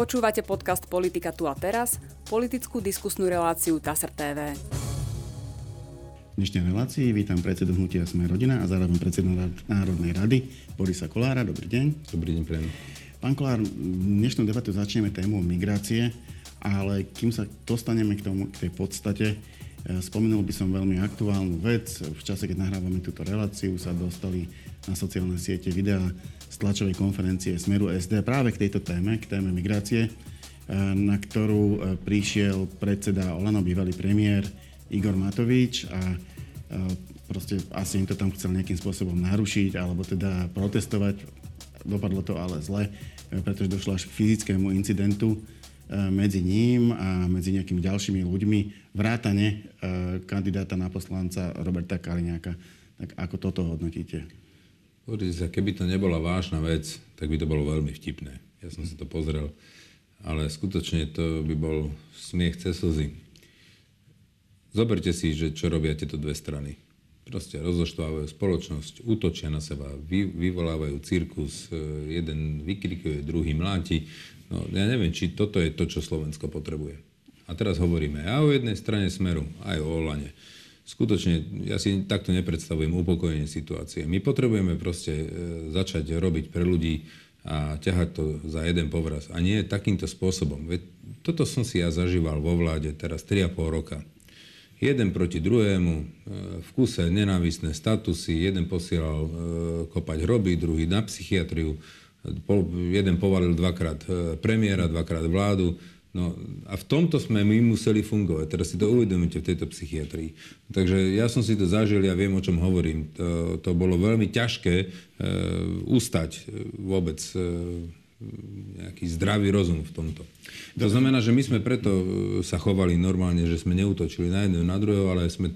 Počúvate podcast Politika tu a teraz, politickú diskusnú reláciu TASR TV. V dnešnej relácii vítam predsedu hnutia Sme rodina a zároveň predsedu Národnej rady Borisa Kolára. Dobrý deň. Dobrý deň, prejem. Pán Kolár, dnešnú debatu začneme tému migrácie, ale kým sa dostaneme k, tomu, k tej podstate, e, spomenul by som veľmi aktuálnu vec. V čase, keď nahrávame túto reláciu, sa dostali na sociálne siete videá tlačovej konferencie Smeru SD práve k tejto téme, k téme migrácie, e, na ktorú e, prišiel predseda Olano, bývalý premiér Igor Matovič a e, proste asi im to tam chcel nejakým spôsobom narušiť alebo teda protestovať. Dopadlo to ale zle, pretože došlo až k fyzickému incidentu medzi ním a medzi nejakými ďalšími ľuďmi, vrátane kandidáta na poslanca Roberta Kaliňáka. Tak ako toto hodnotíte? Pozrite sa, keby to nebola vážna vec, tak by to bolo veľmi vtipné. Ja som si to pozrel, ale skutočne to by bol smiech cez slzy. Zoberte si, že čo robia tieto dve strany. Proste rozoštvávajú spoločnosť, útočia na seba, vy, vyvolávajú cirkus, e, jeden vykrikuje, druhý mláti. No, ja neviem, či toto je to, čo Slovensko potrebuje. A teraz hovoríme aj o jednej strane Smeru, aj o Olane skutočne, ja si takto nepredstavujem upokojenie situácie. My potrebujeme proste e, začať robiť pre ľudí a ťahať to za jeden povraz. A nie takýmto spôsobom. Veď toto som si ja zažíval vo vláde teraz 3,5 roka. Jeden proti druhému, e, v kuse nenávisné statusy, jeden posielal e, kopať hroby, druhý na psychiatriu, jeden povalil dvakrát premiéra, dvakrát vládu, No a v tomto sme my museli fungovať. Teraz si to uvedomíte v tejto psychiatrii. Takže ja som si to zažil, ja viem, o čom hovorím. To, to bolo veľmi ťažké e, ustať e, vôbec e, nejaký zdravý rozum v tomto. To znamená, že my sme preto e, sa chovali normálne, že sme neutočili na jedného, na druhého, ale sme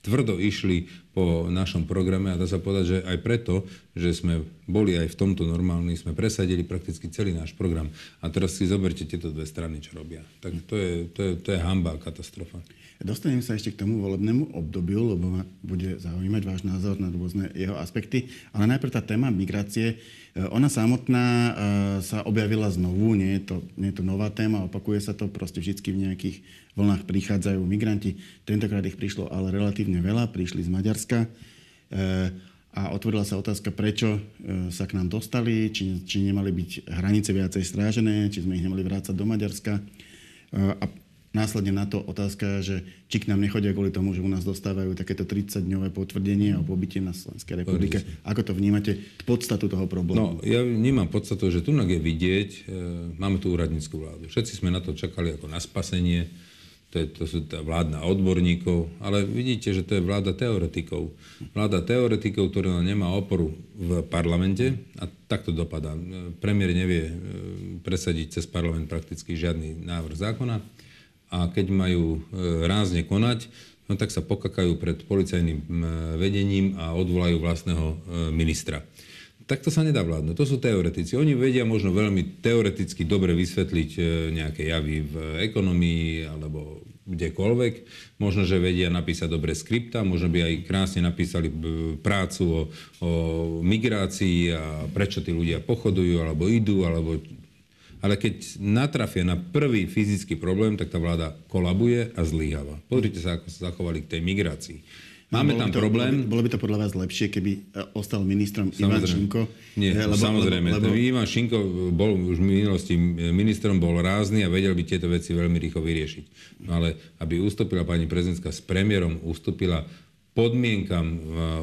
tvrdo išli po našom programe a dá sa povedať, že aj preto, že sme boli aj v tomto normálni, sme presadili prakticky celý náš program. A teraz si zoberte tieto dve strany, čo robia. Tak to je, to je, to je hamba, katastrofa. Dostanem sa ešte k tomu volebnému obdobiu, lebo ma bude zaujímať váš názor na rôzne jeho aspekty. Ale najprv tá téma migrácie. E, ona samotná e, sa objavila znovu, nie je to, nie je to nová téma, opakuje sa to, proste vždy v nejakých vlnách prichádzajú migranti. Tentokrát ich prišlo ale relatívne veľa, prišli z Maďarska. E, a otvorila sa otázka, prečo sa k nám dostali, či, či nemali byť hranice viacej strážené, či sme ich nemali vrácať do Maďarska. A Následne na to otázka, že či k nám nechodia kvôli tomu, že u nás dostávajú takéto 30-dňové potvrdenie o pobyte na Slovenskej republike. Ako to vnímate, podstatu toho problému? No, ja vnímam podstatu, že tu je vidieť, máme tu úradníckú vládu. Všetci sme na to čakali ako na spasenie, to, je, to sú tá vládna odborníkov, ale vidíte, že to je vláda teoretikov. Vláda teoretikov, ktorá nemá oporu v parlamente a takto dopadá. Premiér nevie e, presadiť cez parlament prakticky žiadny návrh zákona a keď majú e, rázne konať, no tak sa pokakajú pred policajným vedením a odvolajú vlastného e, ministra. Takto sa nedá vládnuť. To sú teoretici. Oni vedia možno veľmi teoreticky dobre vysvetliť e, nejaké javy v ekonomii alebo kdekoľvek. Možno, že vedia napísať dobre skripta, možno by aj krásne napísali prácu o, o migrácii a prečo tí ľudia pochodujú, alebo idú, alebo ale keď natrafia na prvý fyzický problém, tak tá vláda kolabuje a zlíhava. Pozrite sa, ako sa zachovali k tej migrácii. Máme tam to, problém... Bolo by, bolo by to podľa vás lepšie, keby e, ostal ministrom samozrejme. Ivan Šinko? Nie, lebo, samozrejme. Lebo, lebo... Ivan Šinko bol už v minulosti ministrom, bol rázny a vedel by tieto veci veľmi rýchlo vyriešiť. No ale aby ustúpila pani prezidentka s premiérom, ustúpila podmienkam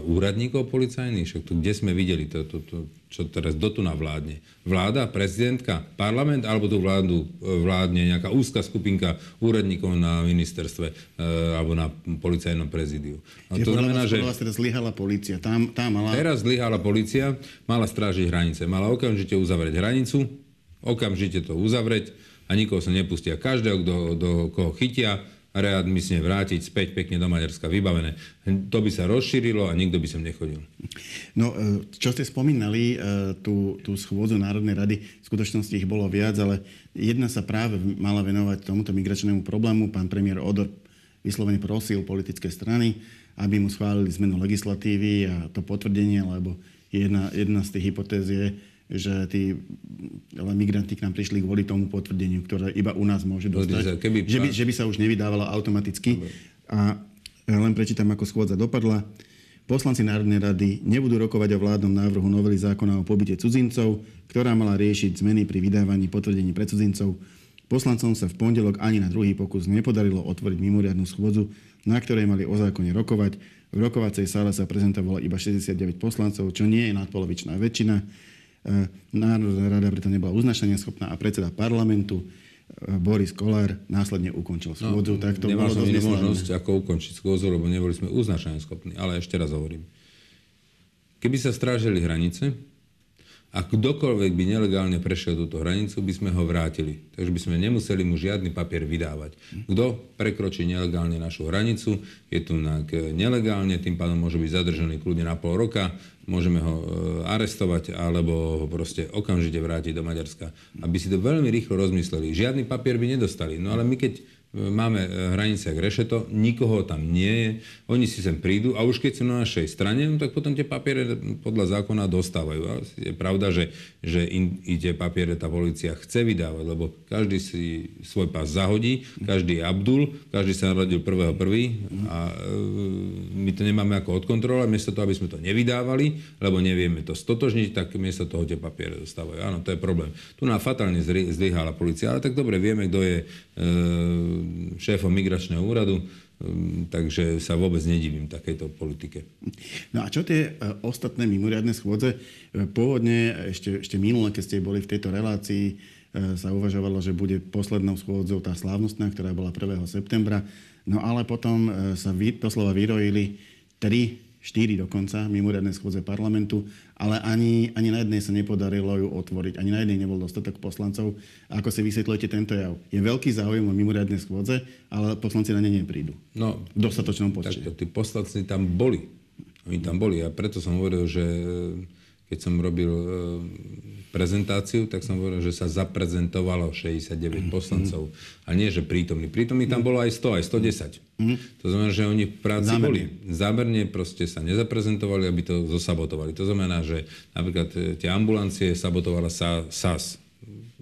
úradníkov policajných, však tu kde sme videli to, to, to čo teraz dotuna vládne. Vláda, prezidentka, parlament, alebo tu vládu, e, vládne nejaká úzka skupinka úradníkov na ministerstve e, alebo na policajnom prezidiu. A to znamená, že... teraz zlyhala policia. Tam, tam mala... Teraz zlyhala policia, mala strážiť hranice. Mala okamžite uzavrieť hranicu, okamžite to uzavrieť a nikoho sa nepustia. Každého, kto, do koho chytia, readmisne vrátiť späť pekne do Maďarska, vybavené. To by sa rozšírilo a nikto by sem nechodil. No, e, čo ste spomínali, e, tú, tú schôdzu Národnej rady, v skutočnosti ich bolo viac, ale jedna sa práve mala venovať tomuto migračnému problému. Pán premiér Odor vyslovene prosil politické strany, aby mu schválili zmenu legislatívy a to potvrdenie, lebo jedna, jedna z tých hypotéz je, že tí migranti k nám prišli kvôli tomu potvrdeniu, ktoré iba u nás môže dostať. Keby... Že, by, že by sa už nevydávala automaticky. A len prečítam, ako schôdza dopadla. Poslanci Národnej rady nebudú rokovať o vládnom návrhu novely zákona o pobyte cudzincov, ktorá mala riešiť zmeny pri vydávaní potvrdení pre cudzincov. Poslancom sa v pondelok ani na druhý pokus nepodarilo otvoriť mimoriadnu schôdzu, na ktorej mali o zákone rokovať. V rokovacej sále sa prezentovalo iba 69 poslancov, čo nie je nadpolovičná väčšina. E, Národná rada preto nebola uznašania schopná a predseda parlamentu e, Boris Kolár následne ukončil schôdzu. No, tak to nemal som iný možnosť, ako ukončiť schôdzu, lebo neboli sme uznašania schopní. Ale ešte raz hovorím. Keby sa strážili hranice, a kdokoľvek by nelegálne prešiel túto hranicu, by sme ho vrátili. Takže by sme nemuseli mu žiadny papier vydávať. Kto prekročí nelegálne našu hranicu, je tu nelegálne, tým pádom môže byť zadržaný kľudne na pol roka, môžeme ho e, arestovať alebo ho proste okamžite vrátiť do Maďarska. Aby si to veľmi rýchlo rozmysleli. Žiadny papier by nedostali. No ale my keď máme e, hranice ak rešeto, nikoho tam nie je, oni si sem prídu a už keď sú na našej strane, no tak potom tie papiere podľa zákona dostávajú. A je pravda, že, že in, i tie papiere tá policia chce vydávať, lebo každý si svoj pás zahodí, každý je Abdul, každý sa narodil 1.1. a e, my to nemáme ako odkontrolovať, miesto toho, aby sme to nevydávali, lebo nevieme to stotožniť, tak miesto toho tie papiere dostávajú. Áno, to je problém. Tu nám fatálne zlyhala policia, ale tak dobre vieme, kto je e, šéfom migračného úradu, um, takže sa vôbec nedivím takejto politike. No a čo tie e, ostatné mimoriadne schôdze? E, pôvodne, ešte, ešte minule, keď ste boli v tejto relácii, e, sa uvažovalo, že bude poslednou schôdzou tá slávnostná, ktorá bola 1. septembra. No ale potom sa vy, doslova vyrojili tri 4 dokonca, mimoriadne schôdze parlamentu, ale ani, ani na jednej sa nepodarilo ju otvoriť. Ani na jednej nebol dostatok poslancov. A ako si vysvetľujete tento jav? Je veľký záujem o mimoriadne schôdze, ale poslanci na ne neprídu. No, v dostatočnom počte. Tak, tí poslanci tam boli. Oni tam boli a preto som hovoril, že keď som robil e, prezentáciu, tak som hovoril, že sa zaprezentovalo 69 poslancov. A nie, že prítomní. Prítomní tam bolo aj 100, aj 110. To znamená, že oni v práci Zámerne. boli. Zámerne proste sa nezaprezentovali, aby to zosabotovali. To znamená, že napríklad e, tie ambulancie sabotovala SAS,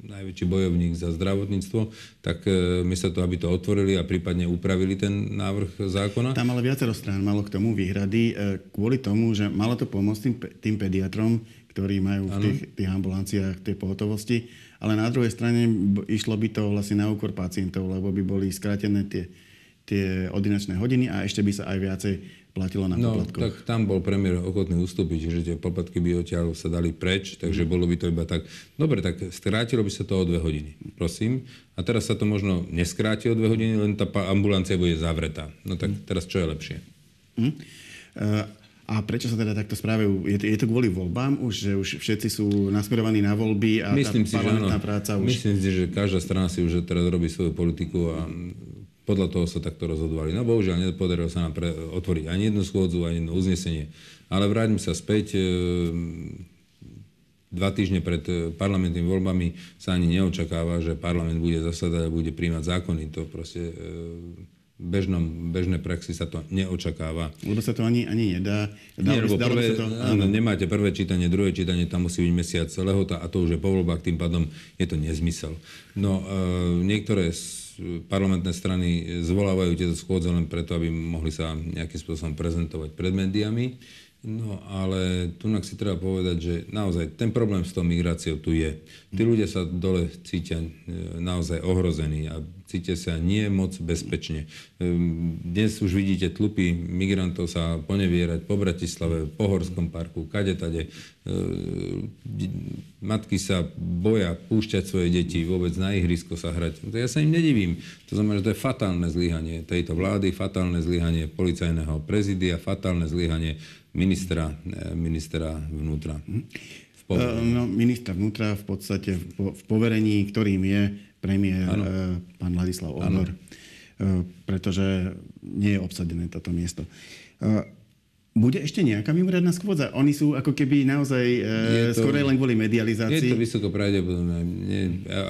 najväčší bojovník za zdravotníctvo, tak e, miesto toho, aby to otvorili a prípadne upravili ten návrh zákona. Tam ale viacero strán malo k tomu výhrady e, kvôli tomu, že malo to pomôcť tým, tým pediatrom, ktorí majú v tých, tých ambulanciách tej pohotovosti, ale na druhej strane išlo by to vlastne na úkor pacientov, lebo by boli skrátené tie, tie ordinačné hodiny a ešte by sa aj viacej platilo na no, poplatkoch. tak tam bol premiér ochotný ustúpiť, že tie poplatky by odtiaľ sa dali preč, takže mm. bolo by to iba tak. Dobre, tak skrátilo by sa to o dve hodiny, prosím. A teraz sa to možno neskráti o dve hodiny, len tá ambulancia bude zavretá. No tak mm. teraz čo je lepšie? Mm. Uh, a prečo sa teda takto správajú? Je to, je to kvôli voľbám už, že už všetci sú nasmerovaní na voľby a Myslím tá si, že práca už... Myslím si, že každá strana si už teraz robí svoju politiku a podľa toho sa takto rozhodovali. No bohužiaľ, nepodarilo sa nám pre, otvoriť ani jednu schôdzu, ani jedno uznesenie. Ale vráťme sa späť. E, dva týždne pred e, parlamentnými voľbami sa ani neočakáva, že parlament bude zasadať a bude príjmať zákony. To proste e, bežnom, bežnej praxi sa to neočakáva. Lebo sa to ani, ani nedá. Dá, Nie, lebo prvé, to, áno. nemáte prvé čítanie, druhé čítanie, tam musí byť mesiac lehota a to už je po voľbách, tým pádom je to nezmysel. No, e, niektoré parlamentné strany zvolávajú tieto schôdze len preto, aby mohli sa nejakým spôsobom prezentovať pred médiami. No ale tu si treba povedať, že naozaj ten problém s tou migráciou tu je. Tí ľudia sa dole cítia e, naozaj ohrození a cítia sa nie moc bezpečne. Ehm, dnes už vidíte tlupy migrantov sa ponevierať po Bratislave, po Horskom parku, kade tade. Ehm, matky sa boja púšťať svoje deti vôbec na ihrisko sa hrať. Ja sa im nedivím. To znamená, že to je fatálne zlyhanie tejto vlády, fatálne zlyhanie policajného prezidia, fatálne zlyhanie ministra, eh, ministra vnútra. V poverení. No, ministra vnútra v podstate v poverení, ktorým je premiér ano. Eh, pán Ladislav Odor. Pretože nie je obsadené toto miesto. Bude ešte nejaká mimoriadná schôdza? Oni sú ako keby naozaj e, skôr len kvôli medializácii. Je to vysoko pravdepodobné.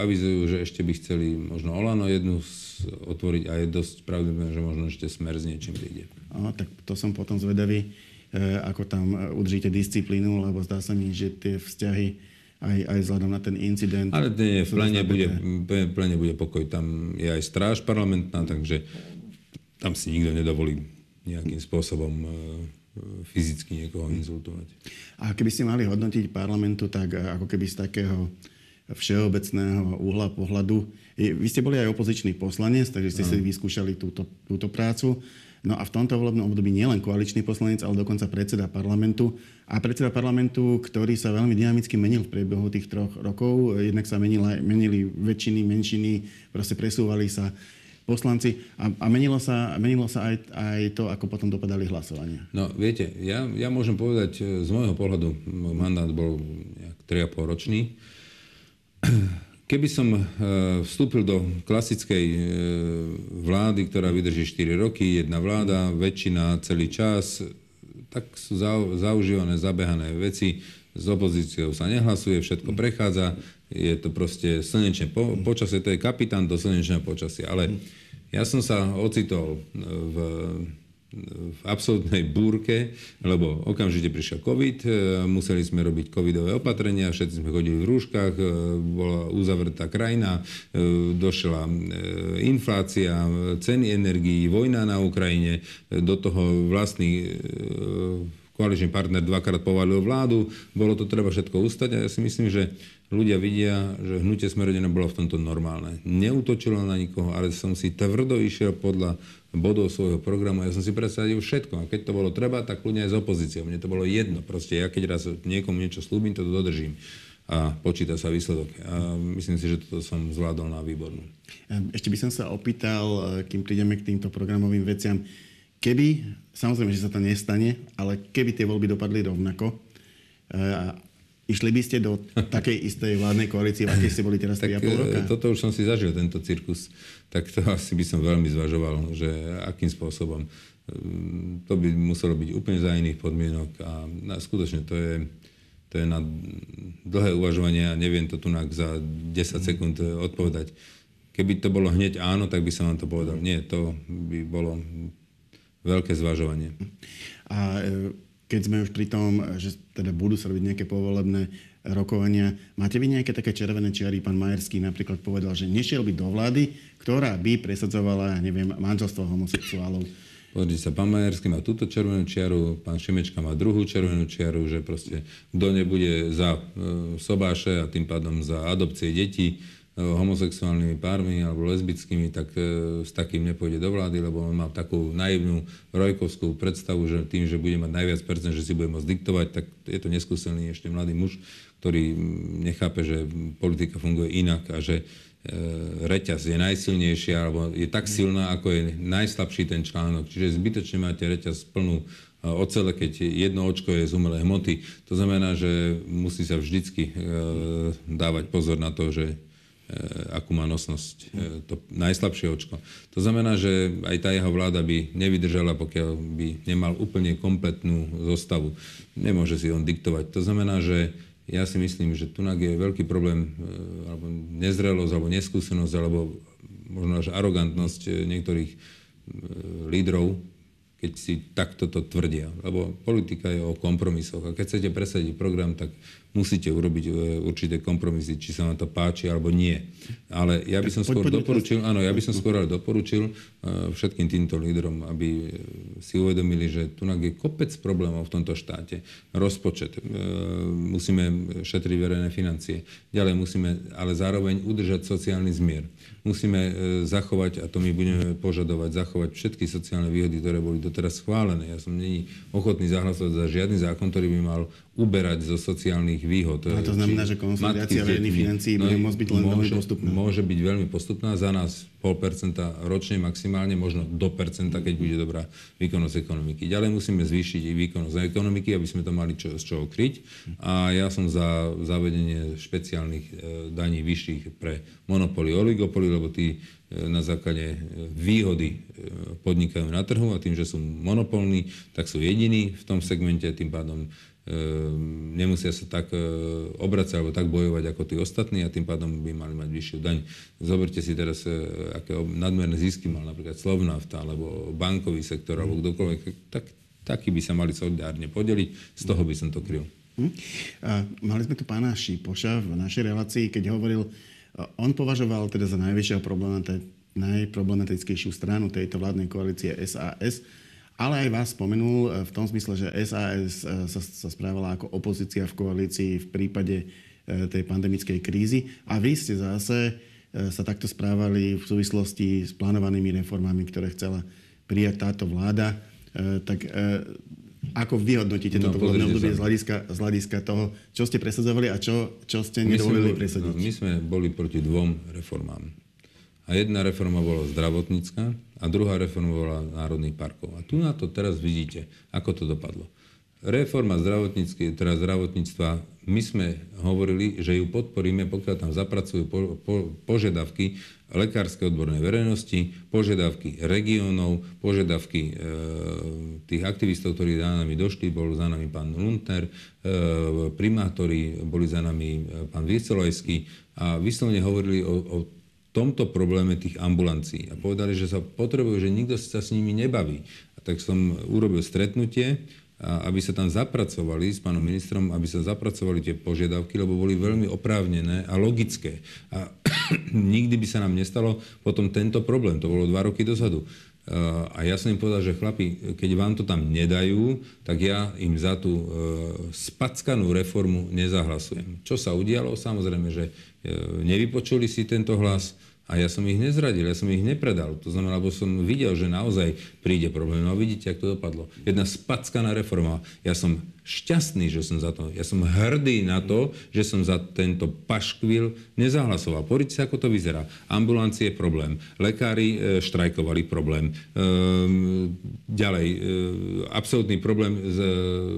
Avizujú, že ešte by chceli možno Olano jednu otvoriť a je dosť pravdepodobné, že možno ešte Smer s niečím príde. A, tak to som potom zvedavý, ako tam udržíte disciplínu, lebo zdá sa mi, že tie vzťahy aj, aj vzhľadom na ten incident. Ale nie, v plene bude, v plene bude pokoj. Tam je aj stráž parlamentná, takže tam si nikto nedovolí nejakým spôsobom e, fyzicky niekoho insultovať. A keby ste mali hodnotiť parlamentu, tak ako keby z takého všeobecného uhla pohľadu. Vy ste boli aj opozičný poslanec, takže ste si vyskúšali túto, túto prácu. No a v tomto volebnom období nielen koaličný poslanec, ale dokonca predseda parlamentu. A predseda parlamentu, ktorý sa veľmi dynamicky menil v priebehu tých troch rokov. Jednak sa menila, menili väčšiny, menšiny, proste presúvali sa poslanci a, a menilo sa, menilo sa aj, aj to, ako potom dopadali hlasovania. No viete, ja, ja môžem povedať, z môjho pohľadu, mandát bol 3,5 ročný. Keby som e, vstúpil do klasickej e, vlády, ktorá vydrží 4 roky, jedna vláda, väčšina celý čas, tak sú zaužívané, zabehané veci. S opozíciou sa nehlasuje, všetko prechádza. Je to proste slnečné po, počasie, to je kapitán do slnečného počasia. Ale ja som sa ocitol v v absolútnej búrke, lebo okamžite prišiel COVID, e, museli sme robiť covidové opatrenia, všetci sme chodili v rúškach, e, bola uzavretá krajina, e, došla inflácia, ceny energií, vojna na Ukrajine, do toho vlastný koaličný partner dvakrát povalil vládu, bolo to treba všetko ustať a ja si myslím, že ľudia vidia, že hnutie Smerodina bolo v tomto normálne. Neutočilo na nikoho, ale som si tvrdo išiel podľa bodov svojho programu. Ja som si predstavil všetko. A keď to bolo treba, tak ľudia aj s opozíciou. Mne to bolo jedno. Proste ja keď raz niekomu niečo slúbim, to dodržím. A počíta sa výsledok. A myslím si, že toto som zvládol na výbornú. Ešte by som sa opýtal, e, kým prídeme k týmto programovým veciam, keby, samozrejme, že sa to nestane, ale keby tie voľby dopadli rovnako, e, Išli by ste do takej istej vládnej koalície, v akej ste boli teraz 3,5 e, roka? Toto už som si zažil, tento cirkus. Tak to asi by som veľmi zvažoval, že akým spôsobom. E, to by muselo byť úplne za iných podmienok a skutočne to je, to je na dlhé uvažovanie a neviem to tu za 10 sekúnd odpovedať. Keby to bolo hneď áno, tak by som vám to povedal. Nie, to by bolo veľké zvažovanie. A e, keď sme už pri tom, že teda budú sa robiť nejaké povolebné rokovania, máte vy nejaké také červené čiary? Pán Majerský napríklad povedal, že nešiel by do vlády, ktorá by presadzovala, ja neviem, manželstvo homosexuálov. Pozrite sa, pán Majerský má túto červenú čiaru, pán Šimečka má druhú červenú čiaru, že proste kto nebude za e, sobáše a tým pádom za adopcie detí, homosexuálnymi pármi alebo lesbickými, tak e, s takým nepôjde do vlády, lebo on má takú naivnú rojkovskú predstavu, že tým, že bude mať najviac percent, že si bude môcť diktovať, tak je to neskúsený ešte mladý muž, ktorý nechápe, že politika funguje inak a že e, reťaz je najsilnejšia, alebo je tak silná, ako je najslabší ten článok. Čiže zbytočne máte reťaz plnú ocele, keď jedno očko je z umelej hmoty. To znamená, že musí sa vždycky dávať pozor na to, že E, akú má nosnosť e, to najslabšie očko. To znamená, že aj tá jeho vláda by nevydržala, pokiaľ by nemal úplne kompletnú zostavu. Nemôže si on diktovať. To znamená, že ja si myslím, že tu je veľký problém, e, alebo nezrelosť, alebo neskúsenosť, alebo možno až arogantnosť niektorých lídrov, keď si takto to tvrdia. Lebo politika je o kompromisoch. A keď chcete presadiť program, tak musíte urobiť e, určité kompromisy, či sa vám to páči alebo nie. Ale ja by som skôr doporučil, áno, ja by som skôr ale doporučil e, všetkým týmto lídrom, aby e, si uvedomili, že tu je kopec problémov v tomto štáte. Rozpočet, musíme šetriť verejné financie. Ďalej musíme ale zároveň udržať sociálny zmier. Musíme zachovať, a to my budeme požadovať, zachovať všetky sociálne výhody, ktoré boli doteraz schválené. Ja som není ochotný zahlasovať za žiadny zákon, ktorý by mal uberať zo sociálnych výhod. A to znamená, že konsolidácia verejných financií no, bude môcť byť len môže, veľmi postupná. Môže byť veľmi postupná. Za nás 0,5% ročne maximálne, možno do percenta, keď bude dobrá výkonnosť ekonomiky. Ďalej musíme zvýšiť i výkonnosť ekonomiky, aby sme to mali čo, z čoho kryť. A ja som za zavedenie špeciálnych e, daní vyšších pre monopoly, oligopoly, lebo tí e, na základe výhody e, podnikajú na trhu a tým, že sú monopolní, tak sú jediní v tom segmente, tým pádom nemusia sa tak e, obracať alebo tak bojovať ako tí ostatní a tým pádom by mali mať vyššiu daň. Zoberte si teraz, e, aké nadmerné zisky mal napríklad Slovnafta alebo bankový sektor alebo kdokoľvek, tak, taký by sa mali solidárne podeliť, z toho by som to kryl. Hm? Mali sme tu pána Šipoša v našej relácii, keď hovoril, on považoval teda za najväčšieho najproblematickejšiu stranu tejto vládnej koalície SAS, ale aj vás spomenul v tom zmysle, že SAS e, sa, sa správala ako opozícia v koalícii v prípade e, tej pandemickej krízy a vy ste zase e, sa takto správali v súvislosti s plánovanými reformami, ktoré chcela prijať táto vláda. Tak ako vyhodnotíte no, toto volebné obdobie z hľadiska, z hľadiska toho, čo ste presadzovali a čo, čo ste nedovolili presadiť? No, my sme boli proti dvom reformám. A jedna reforma bola zdravotnícka a druhá reforma bola národných parkov. A tu na to teraz vidíte, ako to dopadlo. Reforma teda zdravotníctva, my sme hovorili, že ju podporíme, pokiaľ tam zapracujú po, po, požiadavky lekárskej odbornej verejnosti, požiadavky regiónov, požiadavky e, tých aktivistov, ktorí za nami došli, bol za nami pán Luntner, e, primátori, boli za nami e, pán Vieselojský a vyslovene hovorili o, o tomto probléme tých ambulancií a povedali, že sa potrebujú, že nikto sa s nimi nebaví. A tak som urobil stretnutie, aby sa tam zapracovali s pánom ministrom, aby sa zapracovali tie požiadavky, lebo boli veľmi oprávnené a logické. A nikdy by sa nám nestalo potom tento problém. To bolo dva roky dozadu. A ja som im povedal, že chlapi, keď vám to tam nedajú, tak ja im za tú e, spackanú reformu nezahlasujem. Čo sa udialo? Samozrejme, že e, nevypočuli si tento hlas, a ja som ich nezradil, ja som ich nepredal. To znamená, lebo som videl, že naozaj príde problém. No vidíte, ako to dopadlo. Jedna spackaná reforma. Ja som šťastný, že som za to. Ja som hrdý na to, že som za tento paškvil nezahlasoval. Poďte sa, ako to vyzerá. Ambulancie problém. Lekári e, štrajkovali problém. E, ďalej, e, absolútny problém. S, e,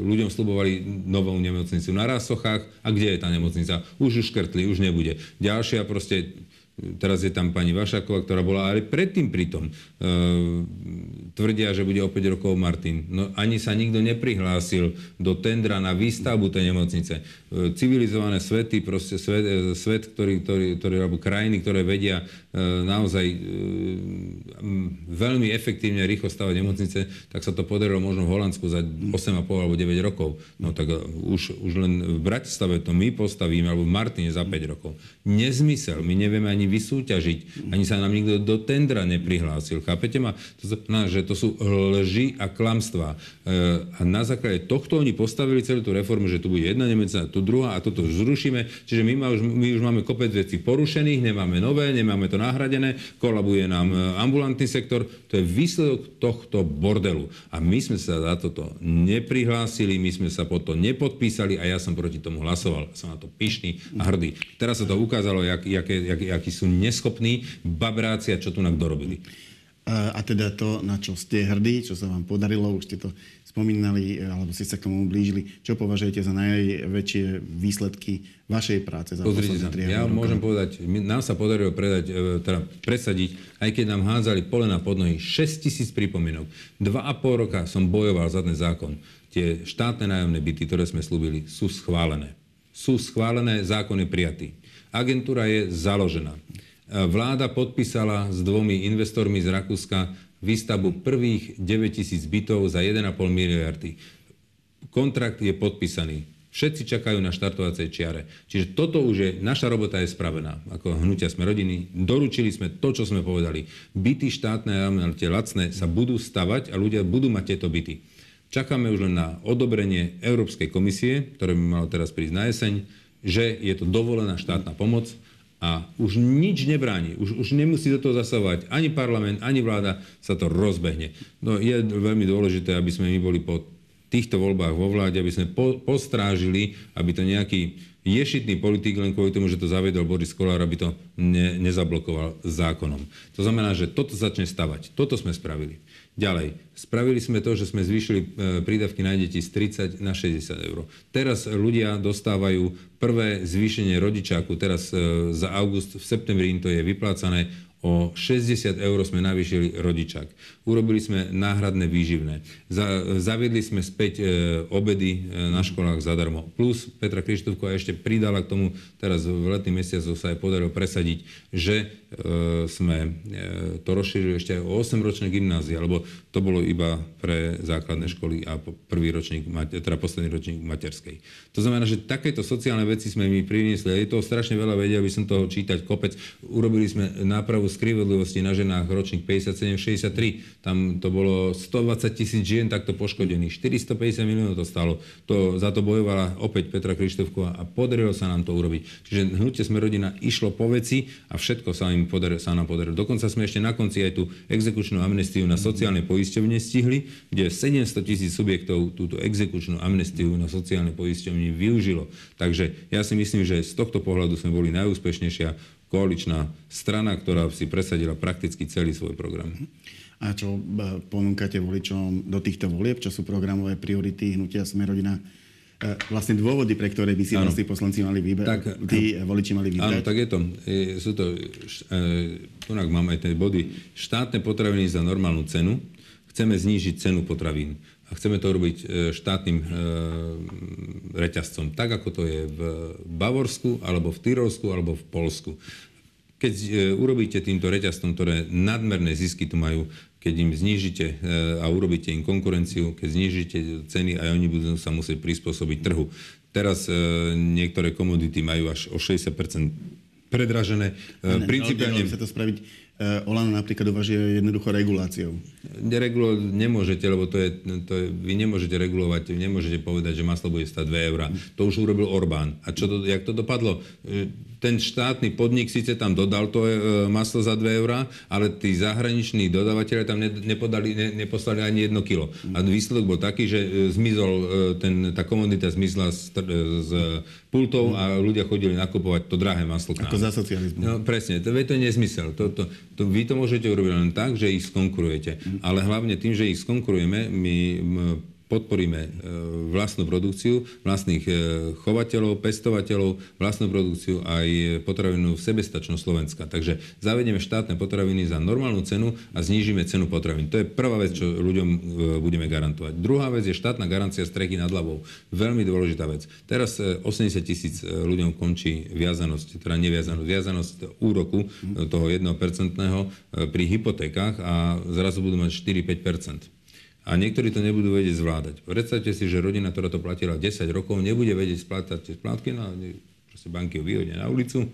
ľuďom slubovali novú nemocnicu na Rásochách. A kde je tá nemocnica? Už už škrtli, už nebude. Ďalšia proste Teraz je tam pani Vašaková, ktorá bola ale predtým pritom. E, tvrdia, že bude o 5 rokov Martin. No ani sa nikto neprihlásil do tendra na výstavbu tej nemocnice. E, civilizované svety, proste svet, e, svet ktorý, ktorý, ktorý, alebo krajiny, ktoré vedia e, naozaj veľmi efektívne rýchlo stavať nemocnice, tak sa to podarilo možno v Holandsku za 8,5 alebo 9 rokov. No tak už, už len v Bratislave to my postavíme, alebo v Martine za 5 rokov. Nezmysel. My nevieme ani vysúťažiť. Ani sa nám nikto do tendra neprihlásil. Chápete ma? To znamená, že to sú lži a klamstvá. A na základe tohto oni postavili celú tú reformu, že tu bude jedna nemecná, tu druhá a toto zrušíme. Čiže my, má, už, my už máme kopec vecí porušených, nemáme nové, nemáme to nahradené, kolabuje nám e, ambulantný sektor. To je výsledok tohto bordelu. A my sme sa za toto neprihlásili, my sme sa po to nepodpísali a ja som proti tomu hlasoval. Som na to pyšný a hrdý. Teraz sa to ukázalo, jak, jak, jak, aký sú neschopní babráci čo tu nak dorobili. A teda to, na čo ste hrdí, čo sa vám podarilo, už ste to spomínali, alebo ste sa k tomu blížili, čo považujete za najväčšie výsledky vašej práce za Pozrite sa, ja roka? môžem povedať, nám sa podarilo predať, e, teda presadiť, aj keď nám hádzali polena pod nohy, 6 tisíc pripomienok. Dva a pol roka som bojoval za ten zákon. Tie štátne nájomné byty, ktoré sme slúbili, sú schválené. Sú schválené, zákon je prijatý. Agentúra je založená. Vláda podpísala s dvomi investormi z Rakúska výstavbu prvých 9 tisíc bytov za 1,5 miliardy. Kontrakt je podpísaný. Všetci čakajú na štartovacej čiare. Čiže toto už je, naša robota je spravená. Ako hnutia sme rodiny, doručili sme to, čo sme povedali. Byty štátne, tie lacné, sa budú stavať a ľudia budú mať tieto byty. Čakáme už len na odobrenie Európskej komisie, ktoré by malo teraz prísť na jeseň, že je to dovolená štátna pomoc a už nič nebráni, už, už nemusí do toho zasahovať ani parlament, ani vláda, sa to rozbehne. No je veľmi dôležité, aby sme my boli po týchto voľbách vo vláde, aby sme po, postrážili, aby to nejaký ješitný politik len kvôli tomu, že to zaviedol Boris Kolár, aby to ne, nezablokoval zákonom. To znamená, že toto začne stavať. Toto sme spravili. Ďalej, spravili sme to, že sme zvýšili e, prídavky na deti z 30 na 60 eur. Teraz ľudia dostávajú prvé zvýšenie rodičáku, teraz e, za august, v septembri im to je vyplácané O 60 eur sme navýšili rodičák. Urobili sme náhradné výživné. Za, zaviedli sme späť e, obedy e, na školách zadarmo. Plus Petra Krištofková ešte pridala k tomu, teraz v letných mesiacoch sa aj podarilo presadiť, že e, sme e, to rozšírili ešte aj o 8-ročné gymnázie, lebo to bolo iba pre základné školy a prvý ročník, teda posledný ročník materskej. To znamená, že takéto sociálne veci sme mi priniesli. Je to strašne veľa vedel, aby som toho čítať kopec. Urobili sme nápravu skrivodlivosti na ženách ročník 57-63. Tam to bolo 120 tisíc žien takto poškodených. 450 miliónov to stalo. To, za to bojovala opäť Petra Krištofková a podarilo sa nám to urobiť. Čiže hnutie sme rodina išlo po veci a všetko sa, im podarilo, sa nám podarilo. Dokonca sme ešte na konci aj tú exekučnú amnestiu na sociálnej poisťovne stihli, kde 700 tisíc subjektov túto exekučnú amnestiu na sociálnej poisťovni využilo. Takže ja si myslím, že z tohto pohľadu sme boli najúspešnejšia koaličná strana, ktorá si presadila prakticky celý svoj program. A čo e, ponúkate voličom do týchto volieb? Čo sú programové priority hnutia Smerodina? E, vlastne dôvody, pre ktoré by si vlastne poslanci mali vybrať, tak, tí voliči mali vybrať? Áno, tak je to. Sú to, e, mám aj tie body, štátne potraviny za normálnu cenu. Chceme znížiť cenu potravín a chceme to robiť e, štátnym e, reťazcom, tak ako to je v Bavorsku, alebo v Tyrolsku, alebo v Polsku. Keď e, urobíte týmto reťazcom, ktoré nadmerné zisky tu majú, keď im znížite a urobíte im konkurenciu, keď znížite ceny, aj oni budú sa musieť prispôsobiť trhu. Teraz niektoré komodity majú až o 60% predražené. Principiálne... sa to spraviť Olano napríklad uvažuje jednoducho reguláciou. Neregulovať nemôžete, lebo to je, to je, vy nemôžete regulovať, nemôžete povedať, že maslo bude stať 2 eurá. To už urobil Orbán. A čo to, jak to dopadlo? Eh, ten štátny podnik síce tam dodal to e, maslo za 2 eurá, ale tí zahraniční dodávateľe tam ne, nepodali, ne, neposlali ani jedno kilo. A výsledok bol taký, že e, zmizol, e, ten, tá komunita zmizla z, z pultov a ľudia chodili nakupovať to drahé maslo. Ako za socializmu. No presne, to, to je nezmysel. To, to, to, vy to môžete urobiť len tak, že ich skonkurujete. Ale hlavne tým, že ich skonkurujeme, my podporíme e, vlastnú produkciu, vlastných e, chovateľov, pestovateľov, vlastnú produkciu aj potravinnú sebestačnosť Slovenska. Takže zavedieme štátne potraviny za normálnu cenu a znížime cenu potravín. To je prvá vec, čo ľuďom e, budeme garantovať. Druhá vec je štátna garancia strechy nad hlavou. Veľmi dôležitá vec. Teraz 80 tisíc ľuďom končí viazanosť, teda neviazanosť, viazanosť úroku toho 1% pri hypotékách a zrazu budú mať 4-5% a niektorí to nebudú vedieť zvládať. Predstavte si, že rodina, ktorá to platila 10 rokov, nebude vedieť splátať tie splátky, no proste banky ho vyhodia na ulicu,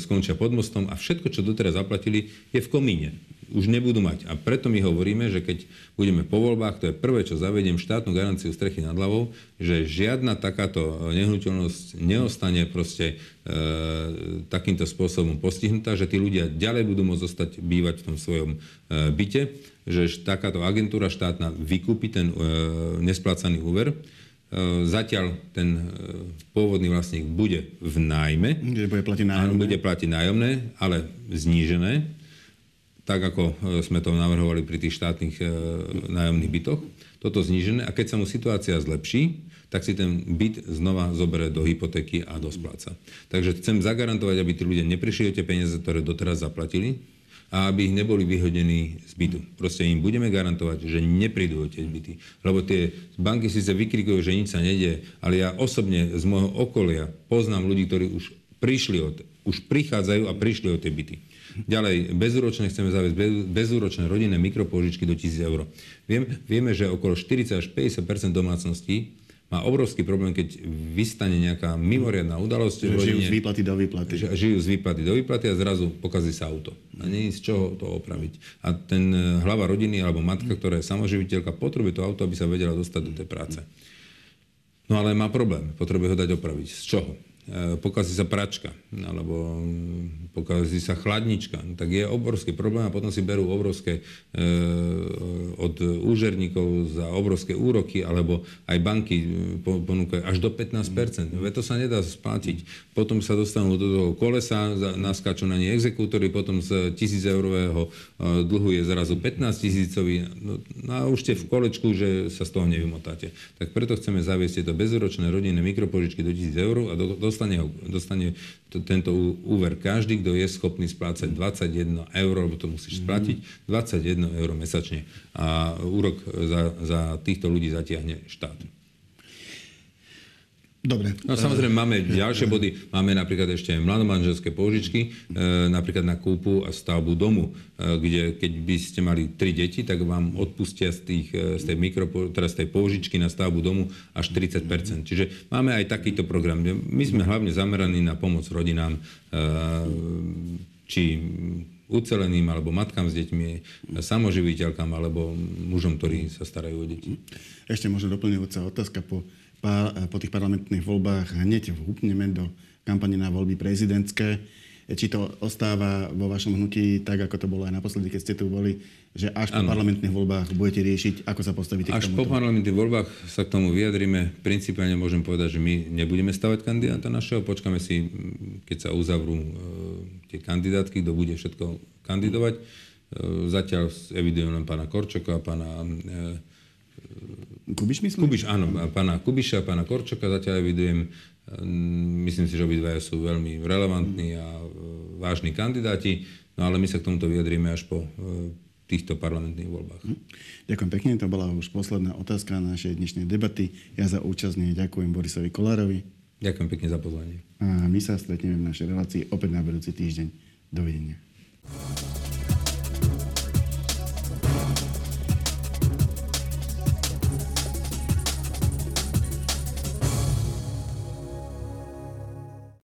skončia pod mostom a všetko, čo doteraz zaplatili, je v komíne. Už nebudú mať. A preto my hovoríme, že keď budeme po voľbách, to je prvé, čo zavediem štátnu garanciu strechy nad hlavou, že žiadna takáto nehnuteľnosť neostane proste e, takýmto spôsobom postihnutá, že tí ľudia ďalej budú môcť zostať bývať v tom svojom e, byte že takáto agentúra štátna vykúpi ten e, nesplácaný úver. E, zatiaľ ten e, pôvodný vlastník bude v nájme. Bude platiť nájomné. Bude platiť nájomné, ale znížené, tak ako e, sme to navrhovali pri tých štátnych nájomných bytoch. Toto znížené a keď sa mu situácia zlepší, tak si ten byt znova zoberie do hypotéky a do spláca. Takže chcem zagarantovať, aby tí ľudia neprišli o tie peniaze, ktoré doteraz zaplatili, a aby ich neboli vyhodení z bytu. Proste im budeme garantovať, že neprídu o tie byty. Lebo tie banky síce vykrikujú, že nič sa nedie, ale ja osobne z môjho okolia poznám ľudí, ktorí už prišli od, už prichádzajú a prišli o tie byty. Ďalej, bezúročné chceme zaviesť bezúročné rodinné mikropožičky do 1000 eur. Viem, vieme, že okolo 40 až 50% domácností má obrovský problém, keď vystane nejaká mimoriadná udalosť. Že žijú z výplaty do výplaty. Že žijú z výplaty do výplaty a zrazu pokazí sa auto. A nie je z čoho to opraviť. A ten e, hlava rodiny alebo matka, ktorá je samoživiteľka, potrebuje to auto, aby sa vedela dostať do tej práce. No ale má problém. Potrebuje ho dať opraviť. Z čoho? E, pokazí sa pračka, alebo mm, pokazí sa chladnička, no tak je obrovský problém a potom si berú obrovské e, od úžerníkov za obrovské úroky, alebo aj banky e, ponúkajú až do 15%. No, to sa nedá splatiť. Potom sa dostanú do toho kolesa, naskáču na nie exekútory, potom z tisíc eurového dlhu je zrazu 15 tisícový. No, no a už ste v kolečku, že sa z toho nevymotáte. Tak preto chceme zaviesť tieto bezročné rodinné mikropožičky do 1000 eur a do, do dostane, dostane to, tento úver každý, kto je schopný splácať 21 eur, lebo to musíš splatiť, 21 eur mesačne. A úrok za, za týchto ľudí zatiahne štát. Dobre. No samozrejme máme ďalšie body. Máme napríklad ešte mladomanželské pôžičky, e, napríklad na kúpu a stavbu domu, e, kde keď by ste mali tri deti, tak vám odpustia z, tých, e, z, tej, mikro, teda z tej pôžičky na stavbu domu až 30% Čiže máme aj takýto program. My sme hlavne zameraní na pomoc rodinám, e, či uceleným, alebo matkám s deťmi, samoživiteľkám, alebo mužom, ktorí sa starajú o deti. Ešte možno doplňujúca otázka po po tých parlamentných voľbách hneď vhupneme do kampane na voľby prezidentské. Či to ostáva vo vašom hnutí tak, ako to bolo aj naposledy, keď ste tu boli, že až po ano. parlamentných voľbách budete riešiť, ako sa postavíte až k tomuto? Až po parlamentných voľbách sa k tomu vyjadrime. Principiálne môžem povedať, že my nebudeme stavať kandidáta našeho. Počkáme si, keď sa uzavrú e, tie kandidátky, kto bude všetko kandidovať. E, zatiaľ evidujem len pána Korčoka a pána e, Kubiš myslím? Kubiš, áno. Pána Kubiša, pána Korčoka zatiaľ evidujem. Myslím si, že obidvaja sú veľmi relevantní a e, vážni kandidáti, no ale my sa k tomuto vyjadríme až po e, týchto parlamentných voľbách. Hm. Ďakujem pekne, to bola už posledná otázka našej dnešnej debaty. Ja za účasť ďakujem Borisovi Kolárovi. Ďakujem pekne za pozvanie. A my sa stretneme v našej relácii opäť na budúci týždeň. Dovidenia.